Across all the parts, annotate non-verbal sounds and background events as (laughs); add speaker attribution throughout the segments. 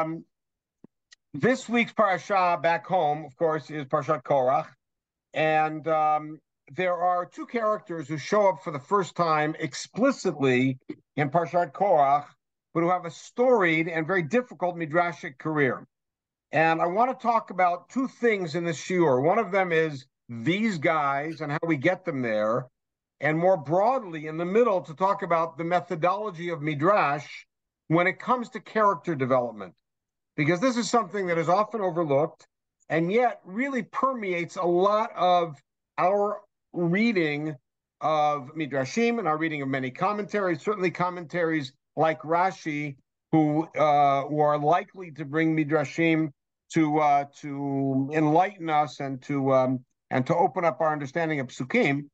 Speaker 1: um, this week's parasha back home, of course, is Parashat Korach, and um, there are two characters who show up for the first time explicitly in Parashat Korach, but who have a storied and very difficult midrashic career. And I want to talk about two things in this shiur. One of them is these guys and how we get them there, and more broadly in the middle to talk about the methodology of midrash when it comes to character development, because this is something that is often overlooked and yet really permeates a lot of our reading of midrashim and our reading of many commentaries, certainly commentaries like Rashi, who uh, who are likely to bring midrashim to uh, to enlighten us and to um, and to open up our understanding of psukim.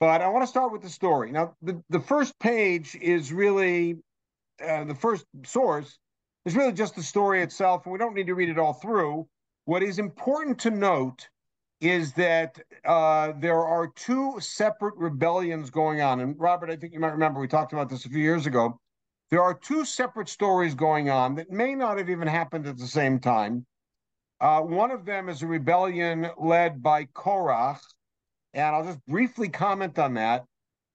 Speaker 1: But I want to start with the story. Now, the, the first page is really uh, the first source is really just the story itself, and we don't need to read it all through. What is important to note is that uh, there are two separate rebellions going on. And Robert, I think you might remember we talked about this a few years ago. There are two separate stories going on that may not have even happened at the same time. Uh, one of them is a rebellion led by Korach, and I'll just briefly comment on that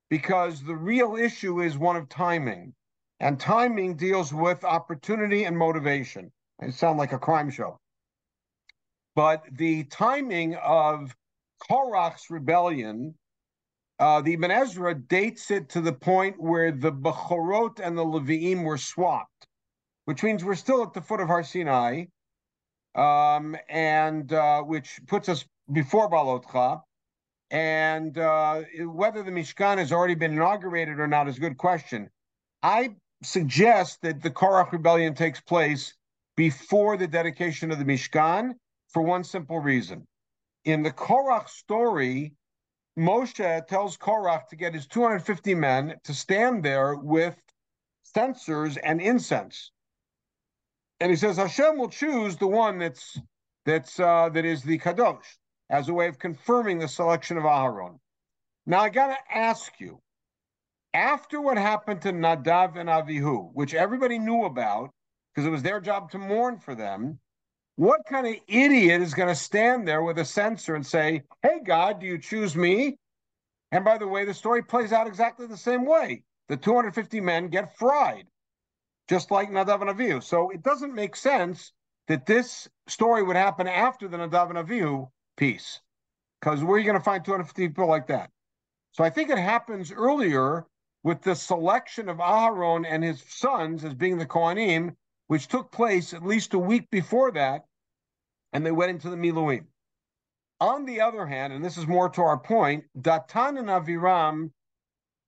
Speaker 1: because the real issue is one of timing. And timing deals with opportunity and motivation. It sounds like a crime show. But the timing of Korach's rebellion, uh, the Ibn Ezra dates it to the point where the Bechorot and the Levi'im were swapped, which means we're still at the foot of Har Sinai, um, and uh, which puts us before Balotcha. And uh, whether the Mishkan has already been inaugurated or not is a good question. I suggest that the Korach rebellion takes place before the dedication of the Mishkan for one simple reason. In the Korach story, Moshe tells Korach to get his 250 men to stand there with censers and incense. And he says Hashem will choose the one that's that's uh, that is the kadosh as a way of confirming the selection of Aharon. Now, I got to ask you, after what happened to Nadav and Avihu, which everybody knew about because it was their job to mourn for them, what kind of idiot is going to stand there with a censer and say, Hey, God, do you choose me? And by the way, the story plays out exactly the same way. The 250 men get fried, just like Nadav and Avihu. So it doesn't make sense that this story would happen after the Nadav and Avihu piece. Because where are you going to find 250 people like that? So I think it happens earlier with the selection of Aharon and his sons as being the Kohanim, which took place at least a week before that, and they went into the Miluim. On the other hand, and this is more to our point, Datan and Aviram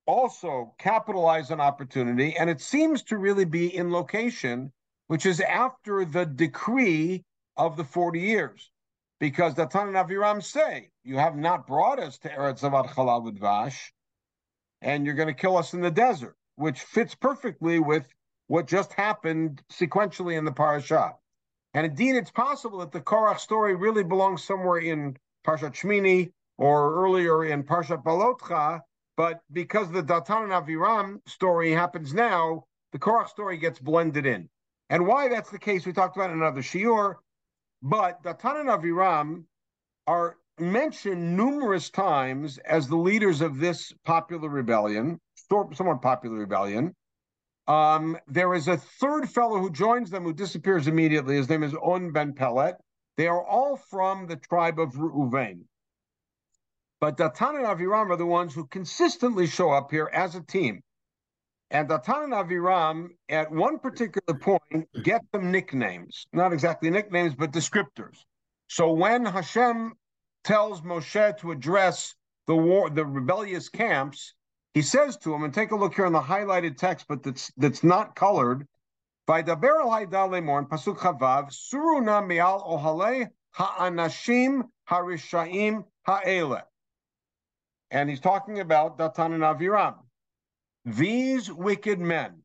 Speaker 1: also capitalize on opportunity, and it seems to really be in location, which is after the decree of the 40 years because Datan and Aviram say, You have not brought us to Eretz Zavad Chalav Vash, and you're going to kill us in the desert, which fits perfectly with what just happened sequentially in the parasha. And indeed, it's possible that the Korach story really belongs somewhere in Parshat Shmini or earlier in Parshat Balotcha, but because the Datan and Aviram story happens now, the Korach story gets blended in. And why that's the case, we talked about in another shiur. But Datan and Aviram are mentioned numerous times as the leaders of this popular rebellion, somewhat popular rebellion. Um, there is a third fellow who joins them who disappears immediately. His name is On Ben Pelet. They are all from the tribe of Reuven. But Datan and Aviram are the ones who consistently show up here as a team. And Datan and Aviram, at one particular point, get them nicknames. Not exactly nicknames, but descriptors. So when Hashem tells Moshe to address the war, the rebellious camps, he says to him, and take a look here in the highlighted text, but that's that's not colored. By Daber al Pasuk Chavav, Suru na mial ohale ha'anashim harishaim ha'ele. And he's talking about Datan and Aviram these wicked men.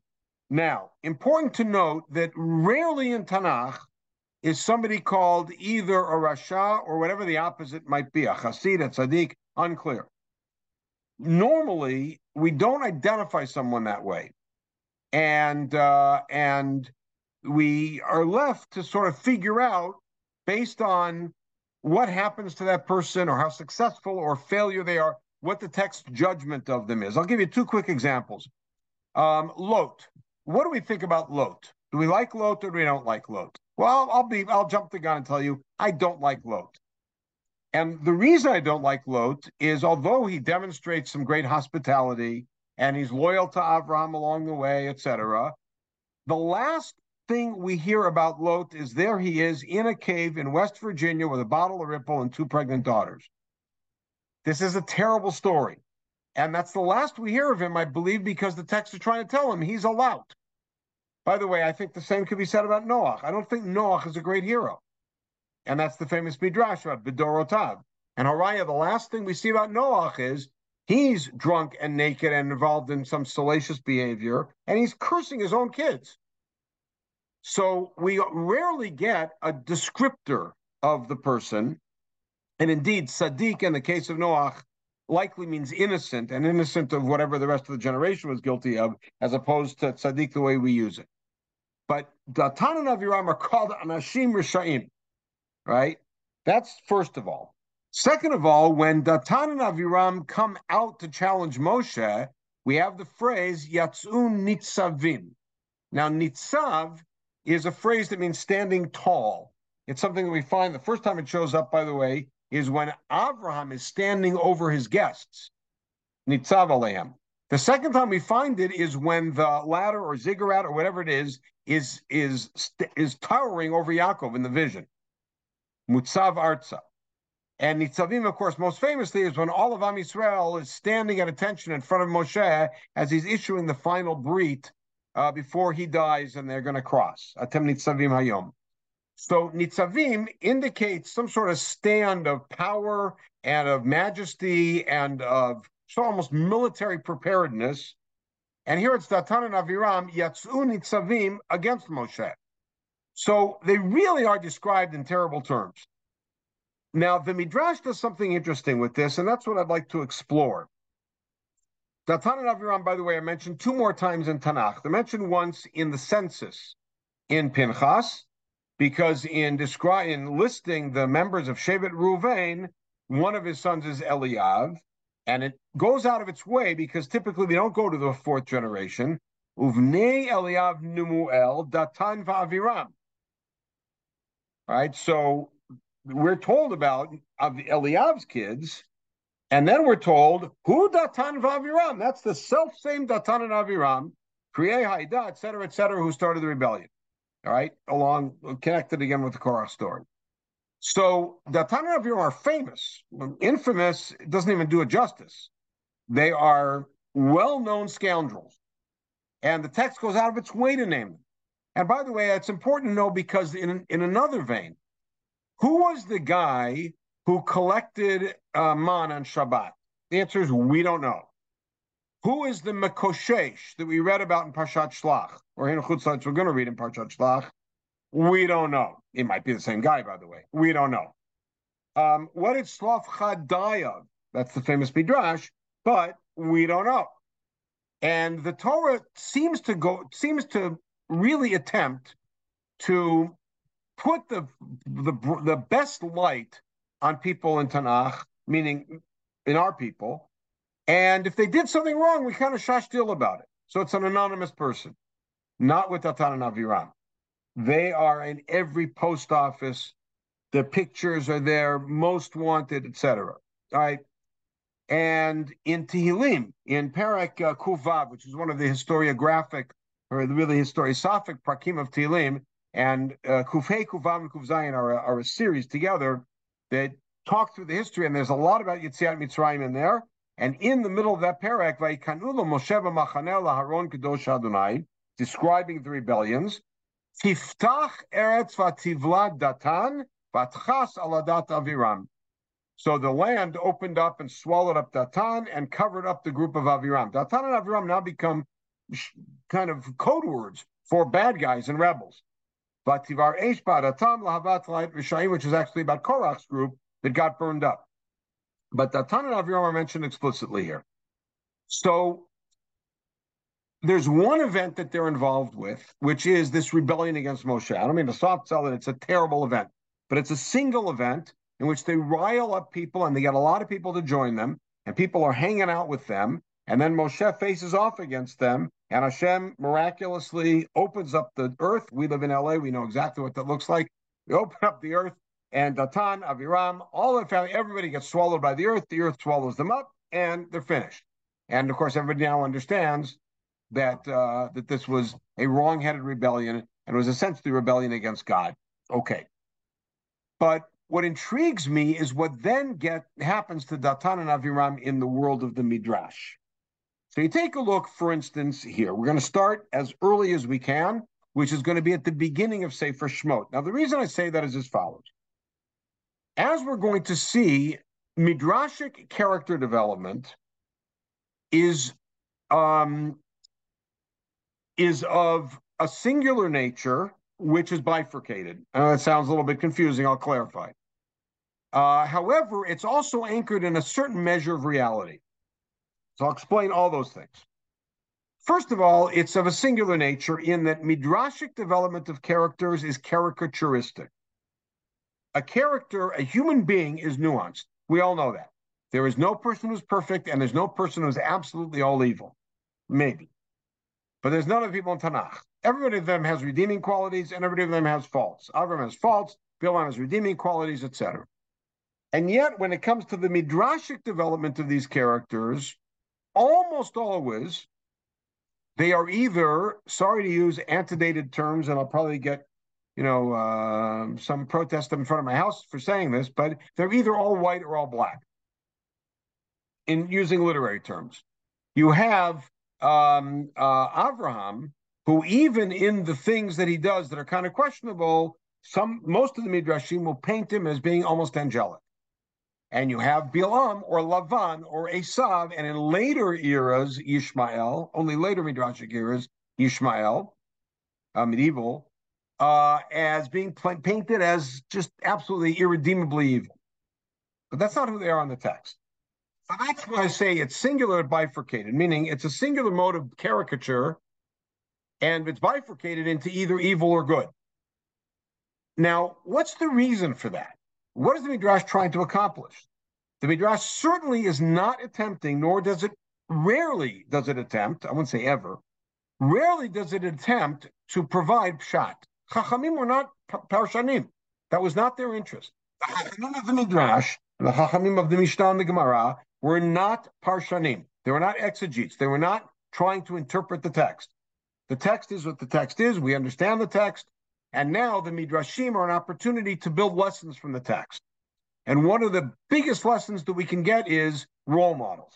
Speaker 1: Now, important to note that rarely in Tanakh is somebody called either a Rasha or whatever the opposite might be, a Chassid, a Tzaddik, unclear. Normally, we don't identify someone that way. And uh, and we are left to sort of figure out based on what happens to that person or how successful or failure they are, what the text judgment of them is. I'll give you two quick examples. Um, Lot. What do we think about Lot? Do we like Lot or do we don't like Lot? Well, I'll be I'll jump the gun and tell you I don't like Lot. And the reason I don't like Lot is although he demonstrates some great hospitality and he's loyal to Abraham along the way, etc. The last thing we hear about Lot is there he is in a cave in West Virginia with a bottle of Ripple and two pregnant daughters. This is a terrible story. And that's the last we hear of him, I believe, because the text are trying to tell him he's a lout. By the way, I think the same could be said about Noah. I don't think Noah is a great hero. And that's the famous Midrash about Bidorotav. And Haraya, the last thing we see about Noah is he's drunk and naked and involved in some salacious behavior, and he's cursing his own kids. So we rarely get a descriptor of the person. And indeed, Sadiq in the case of Noach likely means innocent and innocent of whatever the rest of the generation was guilty of, as opposed to Sadiq the way we use it. But Datan and Aviram are called Anashim Risha'im, right? That's first of all. Second of all, when Datan and Aviram come out to challenge Moshe, we have the phrase Yatzun Nitzavim. Now, Nitzav is a phrase that means standing tall. It's something that we find the first time it shows up, by the way, is when Abraham is standing over his guests. Nitzav Aleim. The second time we find it is when the ladder or ziggurat or whatever it is is is is towering over Yaakov in the vision. Mutzav Arza. And Nitzavim, of course, most famously is when all of Am Yisrael is standing at attention in front of Moshe as he's issuing the final brit uh, before he dies and they're going to cross. Atem Nitzavim Hayom. So Nitzavim indicates some sort of stand of power and of majesty and of so almost military preparedness. And here it's Datan and Aviram, Yatsu Nitzavim against Moshe. So they really are described in terrible terms. Now, the Midrash does something interesting with this, and that's what I'd like to explore. Datan and Aviram, by the way, are mentioned two more times in Tanakh. They're mentioned once in the census in Pinchas, because in describing in listing the members of Shevet Ruvain, one of his sons is Eliav, and it goes out of its way because typically we don't go to the fourth generation. Uvnei Eliav Numuel Datan Vaviram. Right, so we're told about of Eliav's kids, and then we're told who Datan Vaviram. That's the self same Datan and Aviram, Kriye Haida, et cetera, et cetera, who started the rebellion all right, along connected again with the Korach story. So Datan and Aviram are famous, infamous. doesn't even do it justice. They are well-known scoundrels, and the text goes out of its way to name them. And by the way, it's important to know because in in another vein, who was the guy who collected uh, man on Shabbat? The answer is we don't know. Who is the Mekoshesh that we read about in Parshat Shlach, or in Chutzlatz we're going to read in Parshat Shlach? We don't know. It might be the same guy, by the way. We don't know. Um, what is Slav Chadayav? That's the famous Midrash, but we don't know. And the Torah seems to go seems to really attempt to put the the the best light on people in Tanakh, meaning in our people, and if they did something wrong, we kind of shashtil about it. So it's an anonymous person, not with Datan and Aviram. They are in every post office. The pictures are there, most wanted, etc. All right. And in Tehillim, in Perek uh, Kuvav, which is one of the historiographic or really historiosophic prakim of Tehillim, and uh, Kuvav and Kuv Zayin are, are a series together that talk through the history. And there's a lot about Yetziat Mitzrayim in there. And in the middle of that parak, Vaikanula Moshe Machanel Haron Kedosh Adonai, describing the rebellions, Tiftach Eretz Vativlad Datan Vatchas Aladat Aviram. So the land opened up and swallowed up Datan and covered up the group of Aviram. Datan and Aviram now become kind of code words for bad guys and rebels. Vativar Eshba Datam Lahavat Rishayim, which is actually about Korach's group that got burned up. But Datan and Aviram are mentioned explicitly here. So there's one event that they're involved with, which is this rebellion against Moshe. I don't mean to soft sell it, it's a terrible event, but it's a single event in which they rile up people and they get a lot of people to join them, and people are hanging out with them. And then Moshe faces off against them, and Hashem miraculously opens up the earth. We live in LA, we know exactly what that looks like. We open up the earth, and Datan, Aviram, all the family, everybody gets swallowed by the earth. The earth swallows them up, and they're finished. And of course, everybody now understands that uh, that this was a wrong-headed rebellion and was essentially rebellion against God. Okay, but what intrigues me is what then get happens to Datan and Aviram in the world of the Midrash. So you take a look, for instance, here. We're going to start as early as we can, which is going to be at the beginning of Sefer Shmot. Now, the reason I say that is as follows. As we're going to see, Midrashic character development is um, is of a singular nature, which is bifurcated. Uh, that sounds a little bit confusing. I'll clarify. Uh, however, it's also anchored in a certain measure of reality. So I'll explain all those things. First of all, it's of a singular nature in that midrashic development of characters is caricaturistic. A character, a human being, is nuanced. We all know that. There is no person who's perfect, and there's no person who's absolutely all evil. Maybe. But there's none of the people in Tanakh. Everybody of them has redeeming qualities, and everybody of them has faults. Avram has faults, Bilam has redeeming qualities, etc. And yet, when it comes to the midrashic development of these characters, almost always they are either sorry to use antedated terms, and I'll probably get you know uh, some protest in front of my house for saying this, but they're either all white or all black. In using literary terms, you have um, uh, Abraham, who even in the things that he does that are kind of questionable, some most of the midrashim will paint him as being almost angelic. And you have Bilam or Lavan or Esav, and in later eras, Ishmael, only later midrashic eras, Ishmael, uh, medieval, uh, as being painted as just absolutely irredeemably evil. But that's not who they are on the text. That's why I say it's singular bifurcated, meaning it's a singular mode of caricature and it's bifurcated into either evil or good. Now, what's the reason for that? What is the Midrash trying to accomplish? The Midrash certainly is not attempting, nor does it, rarely does it attempt, I wouldn't say ever, rarely does it attempt to provide pshat. Chachamim were not parshanim. That was not their interest. The Chachamim of the Midrash, the Chachamim of the Mishnah and the Gemara, were not parshanim. They were not exegetes. They were not trying to interpret the text. The text is what the text is. We understand the text. And now the midrashim are an opportunity to build lessons from the text. And one of the biggest lessons that we can get is role models.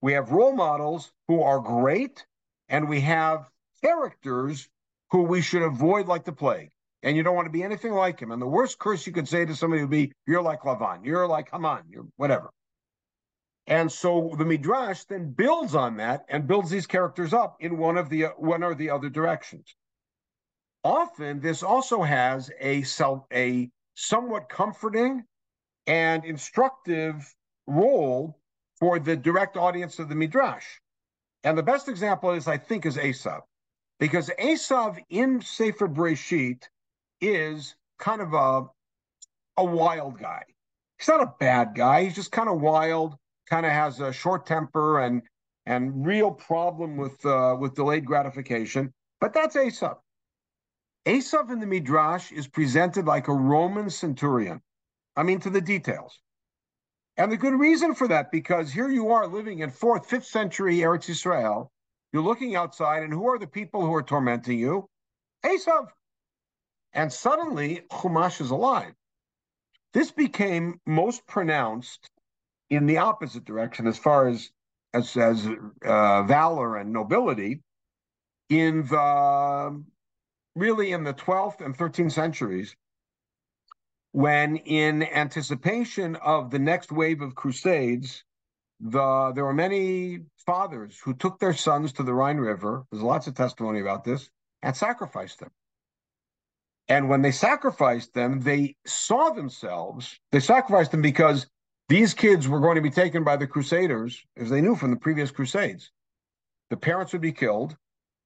Speaker 1: We have role models who are great, and we have characters who we should avoid like the plague. And you don't want to be anything like him. And the worst curse you could say to somebody would be, "You're like Lavan. You're like Haman. You're whatever." And so the midrash then builds on that and builds these characters up in one of the uh, one or the other directions. Often, this also has a self a somewhat comforting and instructive role for the direct audience of the midrash. And the best example is, I think, is Esav, because Esav in Sefer Breshit is kind of a a wild guy. He's not a bad guy. He's just kind of wild kind of has a short temper and and real problem with uh, with delayed gratification. But that's Esav. Esav in the Midrash is presented like a Roman centurion. I mean, to the details. And the good reason for that, because here you are living in fourth, fifth century Eretz Israel. You're looking outside, and who are the people who are tormenting you? Esav. And suddenly, Chumash is alive. This became most pronounced in the opposite direction as far as as, as uh, valor and nobility in the really in the 12th and 13th centuries when in anticipation of the next wave of crusades the there were many fathers who took their sons to the Rhine River there's lots of testimony about this and sacrificed them. And when they sacrificed them they saw themselves they sacrificed them because these kids were going to be taken by the Crusaders, as they knew from the previous Crusades. the parents would be killed,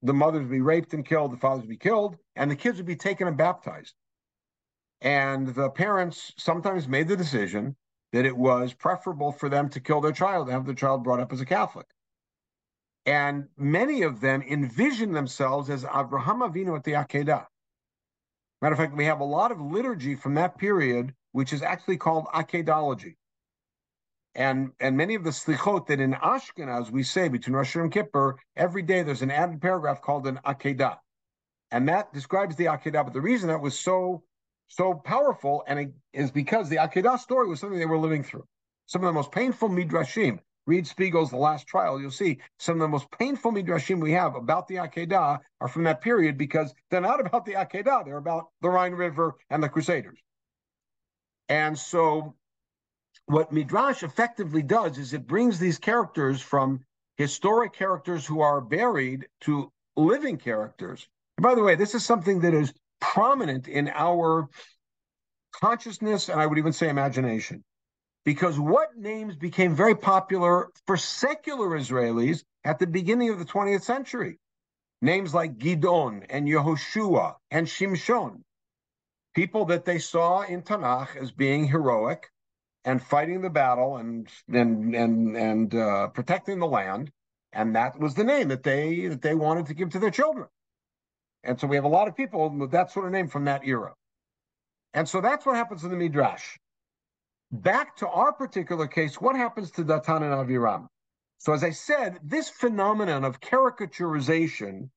Speaker 1: the mothers would be raped and killed, the fathers would be killed, and the kids would be taken and baptized. And the parents sometimes made the decision that it was preferable for them to kill their child and have their child brought up as a Catholic. And many of them envision themselves as Abraham Avinu at the Akedah. Matter of fact, we have a lot of liturgy from that period, which is actually called Akedology. And, and many of the slichot that in Ashkenaz we say between Rosh Hashanah and Kippur, every day there's an added paragraph called an Akedah. And that describes the Akedah. But the reason that was so so powerful, and it is because the Akedah story was something they were living through. Some of the most painful midrashim. Read Spiegel's The Last Trial. You'll see some of the most painful midrashim we have about the Akedah are from that period because they're not about the Akedah. They're about the Rhine River and the Crusaders. And so, what midrash effectively does is it brings these characters from historic characters who are buried to living characters. And by the way, this is something that is prominent in our consciousness and I would even say imagination. Because what names became very popular for secular Israelis at the beginning of the 20th century? Names like Gidon and Yehoshua and Shimshon, people that they saw in Tanakh as being heroic and fighting the battle and and and and uh, protecting the land, and that was the name that they that they wanted to give to their children. And so we have a lot of people with that sort of name from that era. And so that's what happens in the Midrash. Back to our particular case, what happens to Datan and Aviram? So, as I said, this phenomenon of caricaturization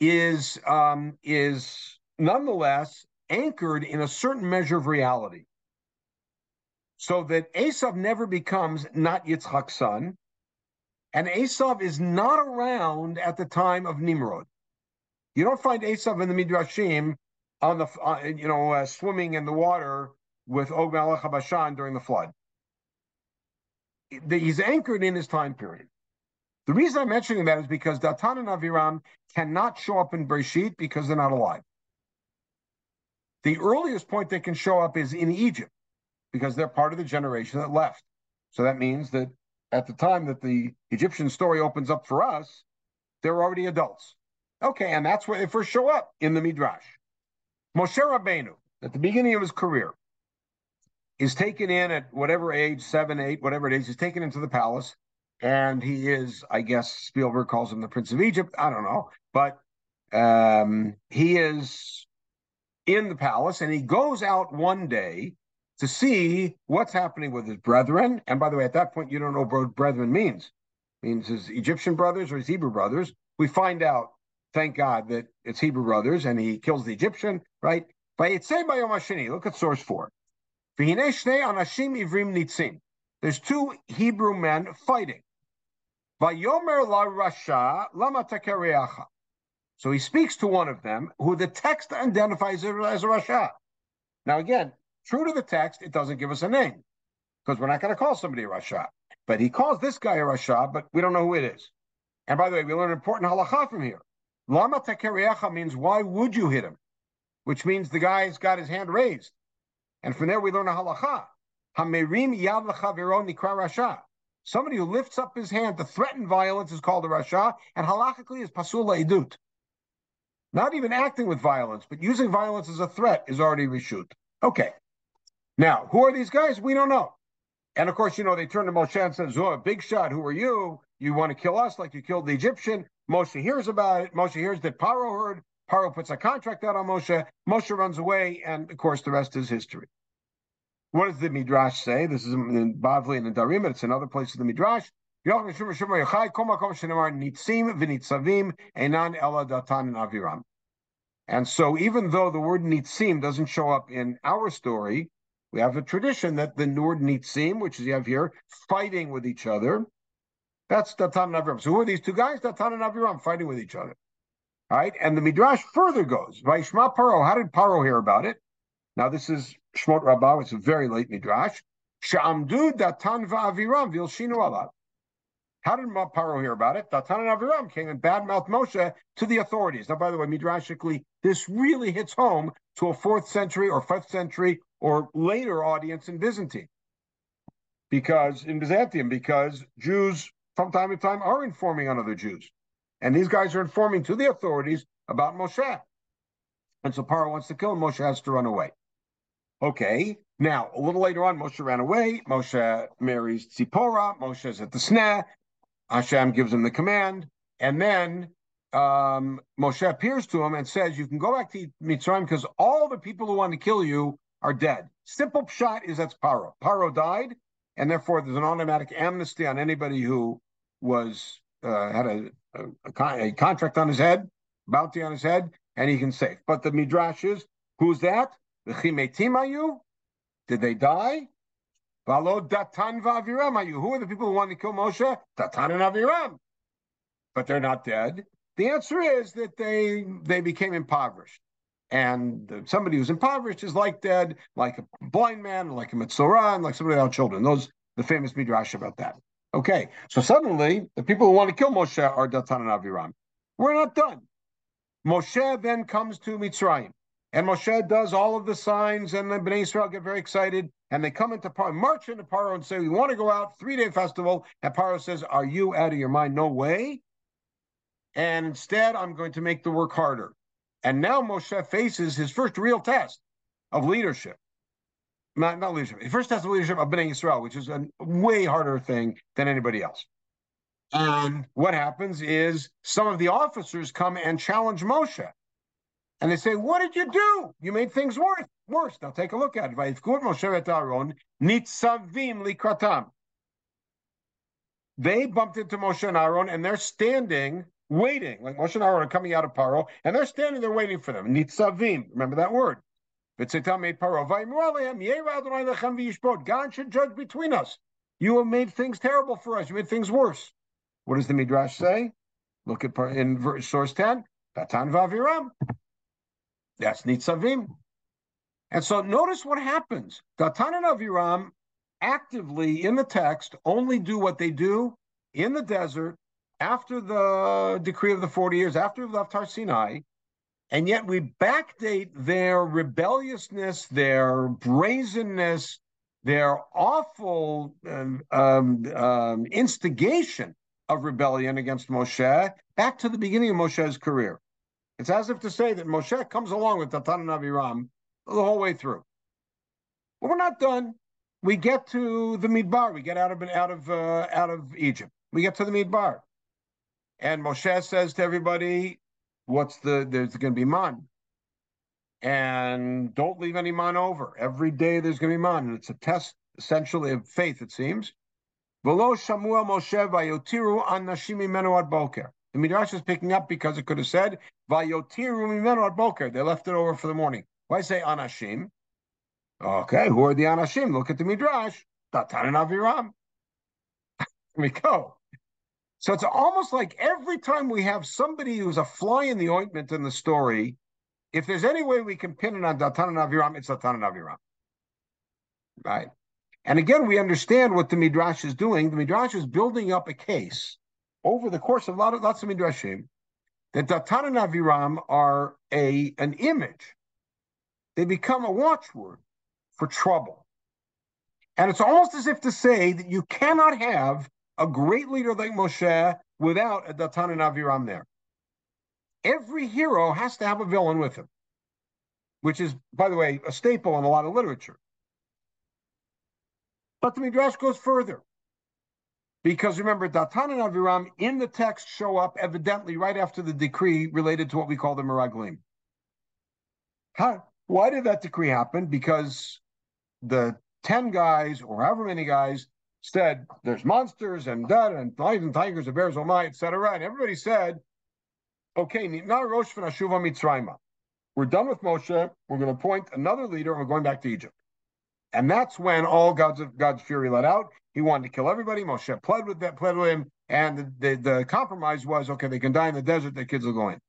Speaker 1: is um, is nonetheless anchored in a certain measure of reality. So that Esav never becomes not Yitzchak's son, and Esav is not around at the time of Nimrod. You don't find Esav in the Midrashim on the uh, you know uh, swimming in the water with Og Melech Bashan during the flood. He's anchored in his time period. The reason I'm mentioning that is because Datan and Aviram cannot show up in Bereshit because they're not alive. The earliest point they can show up is in Egypt because they're part of the generation that left. So that means that at the time that the Egyptian story opens up for us, they're already adults. Okay, and that's where they first show up in the Midrash. Moshe Rabbeinu, at the beginning of his career, is taken in at whatever age, seven, eight, whatever it is, he's taken into the palace. And he is, I guess Spielberg calls him the Prince of Egypt. I don't know. But um, he is in the palace and he goes out one day to see what's happening with his brethren. And by the way, at that point, you don't know what brethren means. It means his Egyptian brothers or his Hebrew brothers. We find out thank God that it's Hebrew brothers and he kills the Egyptian, right? By it's saying by Yomashini, look at source four. There's two Hebrew men fighting. So he speaks to one of them, who the text identifies as a Rasha. Now, again, true to the text, it doesn't give us a name because we're not going to call somebody a Rasha. But he calls this guy a Rasha, but we don't know who it is. And by the way, we learn an important halacha from here. Lama tekereacha means why would you hit him? Which means the guy's got his hand raised. And from there we learn a halacha. Hamerim yad nikra rasha. Somebody who lifts up his hand to threaten violence is called a rasha, and halachically is pasula idut. Not even acting with violence, but using violence as a threat is already reshut. Okay. Now, who are these guys? We don't know. And of course, you know, they turn to Moshe and says, Oh, big shot, who are you? You want to kill us like you killed the Egyptian? Moshe hears about it. Moshe hears that Paro heard. Paro puts a contract out on Moshe. Moshe runs away, and of course, the rest is history. What does the Midrash say? This is in Bavli and Nedarim, it's in other places of the Midrash. And so, even though the word nitzim doesn't show up in our story, we have a tradition that the word nitzim, which you have here, fighting with each other, that's Datan and Aviram. So who are these two guys? Datan and Aviram fighting with each other. All right. And the Midrash further goes, Vaishma Paro. How did Paro hear about it? Now, this is Shmot Rabbah. It's a very late Midrash. Sha'amdu Datan va'aviram vilshinu alav. How did Paro hear about it? Datan and Aviram came and badmouthed Moshe to the authorities. Now, by the way, midrashically, this really hits home to a fourth century or fifth century or later audience in Byzantine, because in Byzantium, because Jews from time to time are informing on other Jews. And these guys are informing to the authorities about Moshe. And so Paro wants to kill him. Moshe has to run away. Okay. Now, a little later on, Moshe ran away. Moshe marries Tzipora. Moshe's at the snare. Hashem gives him the command. And then um, Moshe appears to him and says, You can go back to Mitzrayim because all the people who want to kill you are dead. Simple pshat is that's Paro. Paro died, and therefore there's an automatic amnesty on anybody who was uh, had a, a, a, contract on his head, bounty on his head, and he can save. But the midrash is, who's that? The? Did they die? Valo datan va'aviram Who are the people who wanted to kill Moshe? Datan and Aviram. But they're not dead. The answer is that they they became impoverished. And somebody who's impoverished is like dead, like a blind man, like a metzora, and like somebody without children. Those the famous midrash about that. Okay, so suddenly the people who want to kill Moshe are Datan and Aviram. We're not done. Moshe then comes to Mitzrayim, and Moshe does all of the signs, and the Bnei Israel get very excited, and they come into Paro, march into Paro, and say, "We want to go out three day festival." And Paro says, "Are you out of your mind? No way." And instead, I'm going to make the work harder. And now Moshe faces his first real test of leadership not, not leadership. He first has the leadership of Bnei Israel, which is a way harder thing than anybody else. And what happens is some of the officers come and challenge Moshe. And they say, What did you do? You made things worse. Worse. Now take a look at it. They bumped into Moshe and Aaron, and they're standing, waiting. Like Moshe and Aaron are coming out of Paro, and they're standing there waiting for them. Nitzavim. Remember that word. God should judge between us. You have made things terrible for us. You made things worse. What does the Midrash say? Look at in verse, source 10. Datan Vaviram. That's Nitzavim. And so notice what happens. Datan and Aviram actively in the text only do what they do in the desert after the decree of the 40 years, after we left Har Sinai, and yet we backdate their rebelliousness, their brazenness, their awful um, um, um, instigation of rebellion against Moshe back to the beginning of Moshe's career. It's as if to say that Moshe comes along with Datan and Aviram the whole way through. But we're not done. We get to the Midbar. We get out of out of uh, out of Egypt. We get to the Midbar, and Moshe says to everybody, what's the there's going to be man and don't leave any man over every day there's going to be man and it's a test essentially of faith it seems Moshe boker. The Midrash is picking up because it could have said vayotiru mimenu ad boker. They left it over for the morning. Why say anashim? Okay, who are the anashim? Look at the Midrash. Datan and. (laughs) Here we go. So it's almost like every time we have somebody who's a fly in the ointment in the story, if there's any way we can pin it on Datan and Aviram, it's Datan and Aviram. Right? And again, we understand what the Midrash is doing. The Midrash is building up a case over the course of lot of lots of Midrashim that Datan and Aviram are a an image. They become a watchword for trouble. And it's almost as if to say that you cannot have a great leader like Moshe without a Datan and Aviram there. Every hero has to have a villain with him, which is, by the way, a staple in a lot of literature. But the Midrash goes further. Because remember, Datan and Aviram in the text show up evidently right after the decree related to what we call the Meraglim. How, why did that decree happen? Because the 10 guys, or however many guys, said there's monsters and that and lions and tigers and bears, oh my, etc. And everybody said, okay. We're done with Moshe. We're going to appoint another leader and we're going back to Egypt. And that's when all God's God's fury let out. He wanted to kill everybody. Moshe pled with that, pled with him, and the, the, the compromise was okay. They can die in the desert. The kids will go in.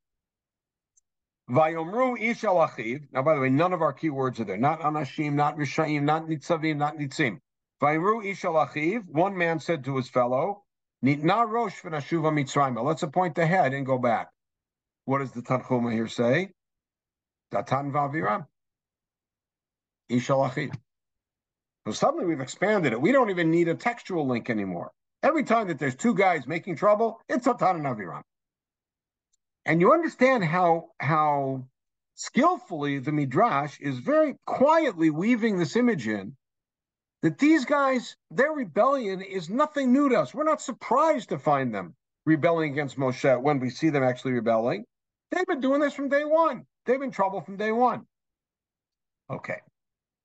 Speaker 1: Now, by the way, none of our key words are there. Not anashim, not rishaim, not nitzavim, not nitzim. One man said to his fellow, Nitna rosh v'nashuva mitzrayim. Let's appoint the head and go back. What does the Tanchuma here say? Datan v'aviram. Ishalachiv. So suddenly we've expanded it. We don't even need a textual link anymore. Every time that there's two guys making trouble, it's Datan and Aviram. And you understand how how skillfully the Midrash is very quietly weaving this image in that these guys, their rebellion is nothing new to us. We're not surprised to find them rebelling against Moshe when we see them actually rebelling. They've been doing this from day one. They've been trouble from day one. Okay.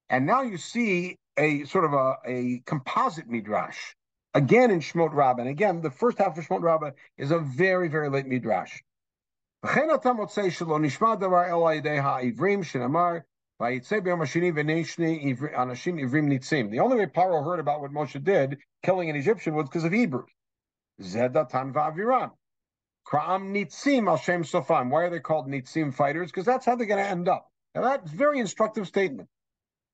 Speaker 1: And now you see a sort of a, a composite midrash again in Shmot Rabbah. And again, the first half of Shmot Rabbah is a very, very late midrash. The only way Paro heard about what Moshe did, killing an Egyptian, was because of sofam. Why are they called nitzim fighters? Because that's how they're going to end up. Now that's very instructive statement.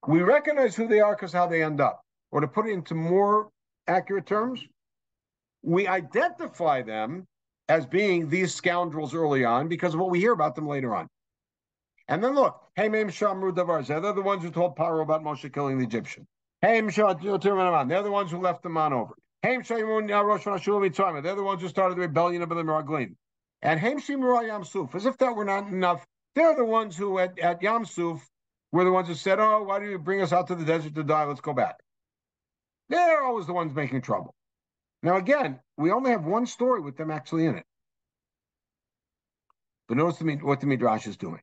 Speaker 1: We recognize who they are because how they end up. Or to put it into more accurate terms, we identify them as being these scoundrels early on because of what we hear about them later on. And then look, hey, Shamru Davar, they're the ones who told Paro about Moshe killing the Egyptian. Hey, they're the ones who left the man over. Hey, Ms. They're the ones who started the rebellion of the Meraglim. And Haim Shimur Yam Suf, as if that were not enough, they're the ones who at, at Yam Suf were the ones who said, Oh, why do you bring us out to the desert to die? Let's go back. They're always the ones making trouble. Now, again, we only have one story with them actually in it. But notice what the Midrash is doing.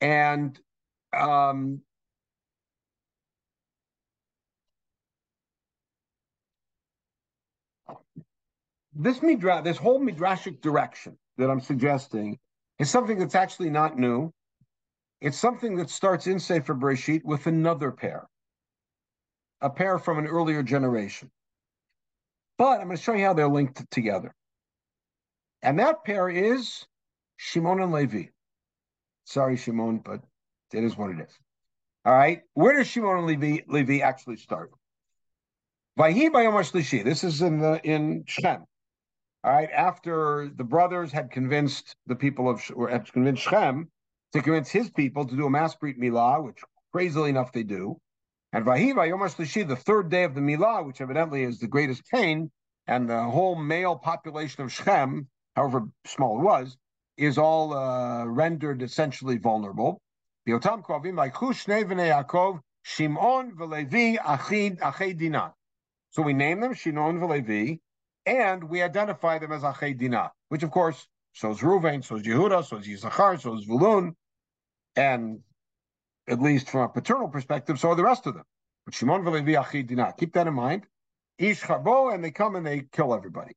Speaker 1: And um, this midrash, this whole midrashic direction that I'm suggesting is something that's actually not new. It's something that starts in Sefer Bereshit with another pair, a pair from an earlier generation. But I'm going to show you how they're linked together. And that pair is Shimon and Levi. Sorry, Shimon, but it is what it is. All right. Where does Shimon and Levi, Levi actually start? This is in the in Shem. All right, after the brothers had convinced the people of or had convinced Shem to convince his people to do a mass brit milah, which crazily enough they do, and Vahiva Yom Shlishi, the third day of the milah, which evidently is the greatest pain, and the whole male population of Shem, however small it was, is all uh, rendered essentially vulnerable. Achedina. So we name them Shimon v'Levi, and we identify them as Achei Dinah, which of course shows Ruvain, shows Yehuda, shows Yisachar, shows Zvulun, and at least from a paternal perspective, so are the rest of them. But Shimon v'Levi Achei Dinah. Keep that in mind. Ish Charbo, and they come and they kill everybody.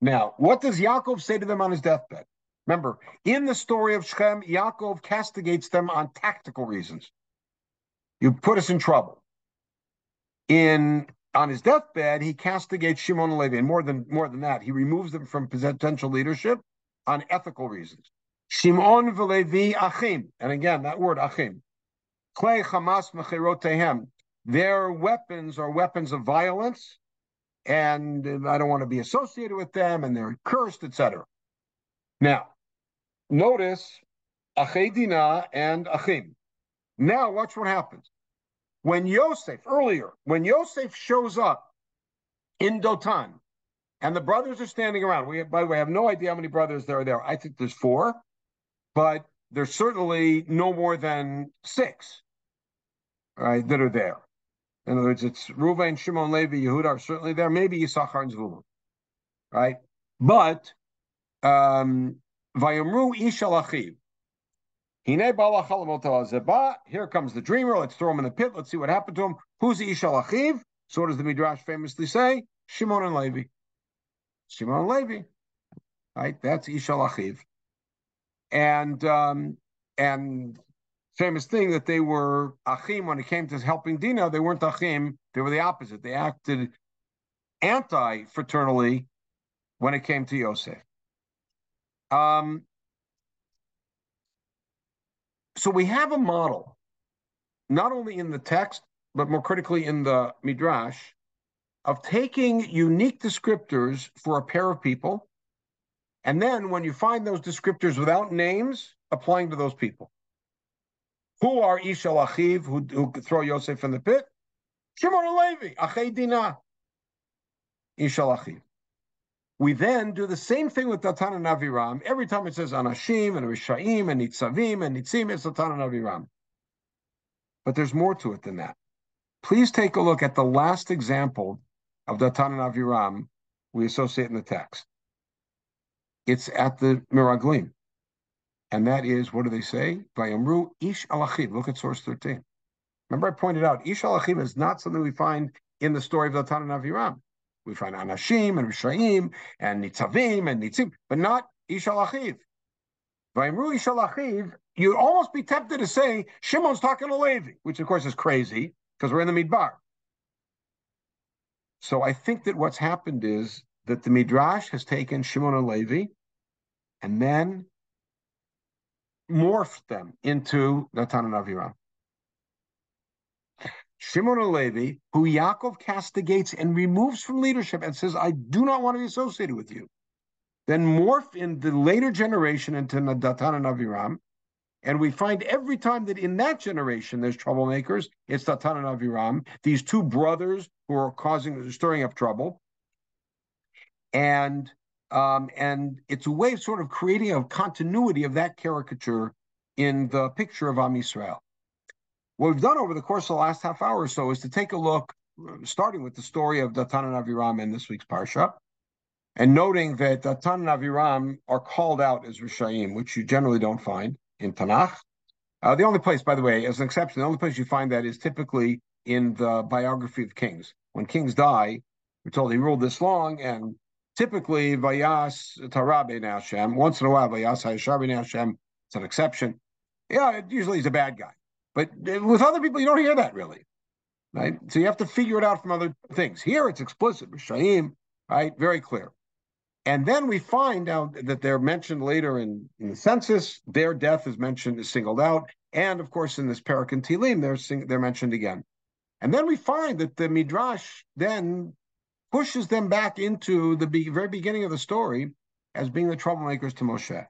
Speaker 1: Now, what does Yaakov say to them on his deathbed? Remember, in the story of Shechem, Yaakov castigates them on tactical reasons. You put us in trouble. In on his deathbed, he castigates Shimon and Levi, and more than more than that, he removes them from potential leadership on ethical reasons. Shimon v'Levi achim, and again that word achim, klei Hamas mecherotehem. Their weapons are weapons of violence, and I don't want to be associated with them, and they're cursed, etc. Now, notice achedina and achim. Now, watch what happens. When Yosef, earlier, when Yosef shows up in Dotan, and the brothers are standing around, we, by the way, I have no idea how many brothers there are there. I think there's four, but there's certainly no more than six, right, that are there. In other words, it's Reuven, Shimon, Levi, Yehuda are certainly there, maybe Yisachar and Zvulun, right? But um, Vayomru Ish Achiv, here comes the dreamer. Let's throw him in the pit. Let's see what happened to him. Who's the Ishal Achiv? So does the Midrash famously say? Shimon and Levi. Shimon and Levi. Right? That's Ishal Achiv. And um, and famous thing that they were Achim when it came to helping Dina, they weren't Achim, they were the opposite. They acted anti-fraternally when it came to Yosef. Um, so we have a model, not only in the text, but more critically in the Midrash, of taking unique descriptors for a pair of people, and then when you find those descriptors without names, applying to those people. Who are Ishal Achiv, who, who throw Yosef in the pit? Shimon Levi, Achei Dinah. Ishalachiv. We then do the same thing with Datan and Aviram. Every time it says Anashim and Rishaim and Nitzavim and Nitzim, it's Datan and Aviram. But there's more to it than that. Please take a look at the last example of Datan and Aviram we associate in the text. It's at the Miraglim. And that is, what do they say? Vayamru Ish Alachid. Look at source 13. Remember, I pointed out Ish Alachid is not something we find in the story of Datan and Aviram. We find Anashim and Rishaim and Nitzavim and Nitzim, but not Ishal Achiv. Vaimru Ishal Achiv, you'd almost be tempted to say Shimon's talking to Levi, which of course is crazy because we're in the Midbar. So I think that what's happened is that the Midrash has taken Shimon and Levi and then morphed them into Datan and Aviram. Shimon Levi, who Yaakov castigates and removes from leadership and says, I do not want to be associated with you, then morph in the later generation into Datan and Aviram. And we find every time that in that generation there's troublemakers, it's Datan and Aviram, these two brothers who are causing, stirring up trouble. And um, and it's a way of sort of creating a continuity of that caricature in the picture of Am Yisrael. What we've done over the course of the last half hour or so is to take a look, starting with the story of Datan and Aviram in this week's Parsha, and noting that Datan and Aviram are called out as Rishaim, which you generally don't find in Tanakh. Uh, the only place, by the way, as an exception, the only place you find that is typically in the biography of kings. When kings die, we're told he ruled this long, and typically Vayas Tarabe Hashem. Once in a while, Vayas Hayashabe Hashem. It's an exception. Yeah, usually he's a bad guy. But with other people, you don't hear that really, right? So you have to figure it out from other things. Here it's explicit, Shaim, right? Very clear. And then we find out that they're mentioned later in, in the census. Their death is mentioned, is singled out. And of course, in this Parak and Tehillim, they're, sing, they're mentioned again. And then we find that the Midrash then pushes them back into the be- very beginning of the story as being the troublemakers to Moshe.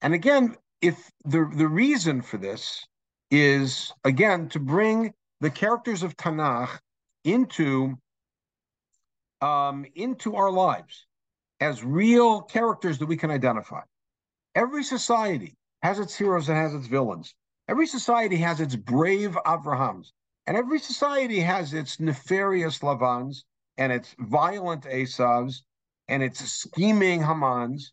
Speaker 1: And again, if the, the reason for this is again to bring the characters of Tanakh into um, into our lives as real characters that we can identify. Every society has its heroes and has its villains. Every society has its brave Avrahams, and every society has its nefarious Lavans and its violent Esavs and its scheming Hamans.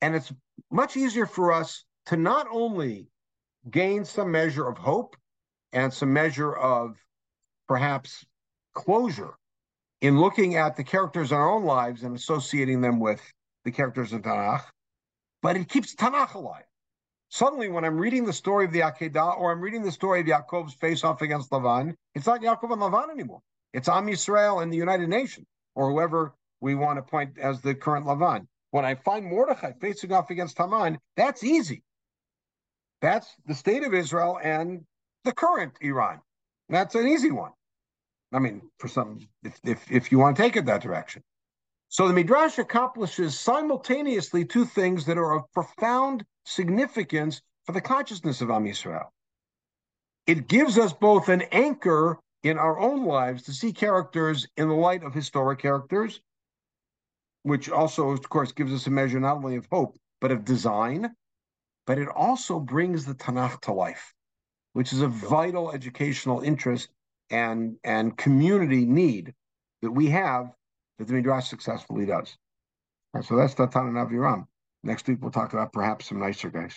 Speaker 1: And it's much easier for us to not only gain some measure of hope and some measure of perhaps closure in looking at the characters in our own lives and associating them with the characters in Tanakh, but it keeps Tanakh alive. Suddenly, when I'm reading the story of the Akedah or I'm reading the story of Yaakov's face-off against Lavan, it's not Yaakov and Lavan anymore. It's Am Yisrael and the United Nations, or whoever we want to point as the current Lavan. When I find Mordechai facing off against Haman, that's easy. That's the state of Israel and the current Iran. That's an easy one. I mean, for some, if, if, if you want to take it that direction. So the Midrash accomplishes simultaneously two things that are of profound significance for the consciousness of Am Yisrael. It gives us both an anchor in our own lives to see characters in the light of historic characters, which also, of course, gives us a measure not only of hope, but of design but it also brings the Tanakh to life, which is a vital educational interest and, and community need that we have that the Midrash successfully does. And so that's Datan and Aviram. Next week, we'll talk about perhaps some nicer guys.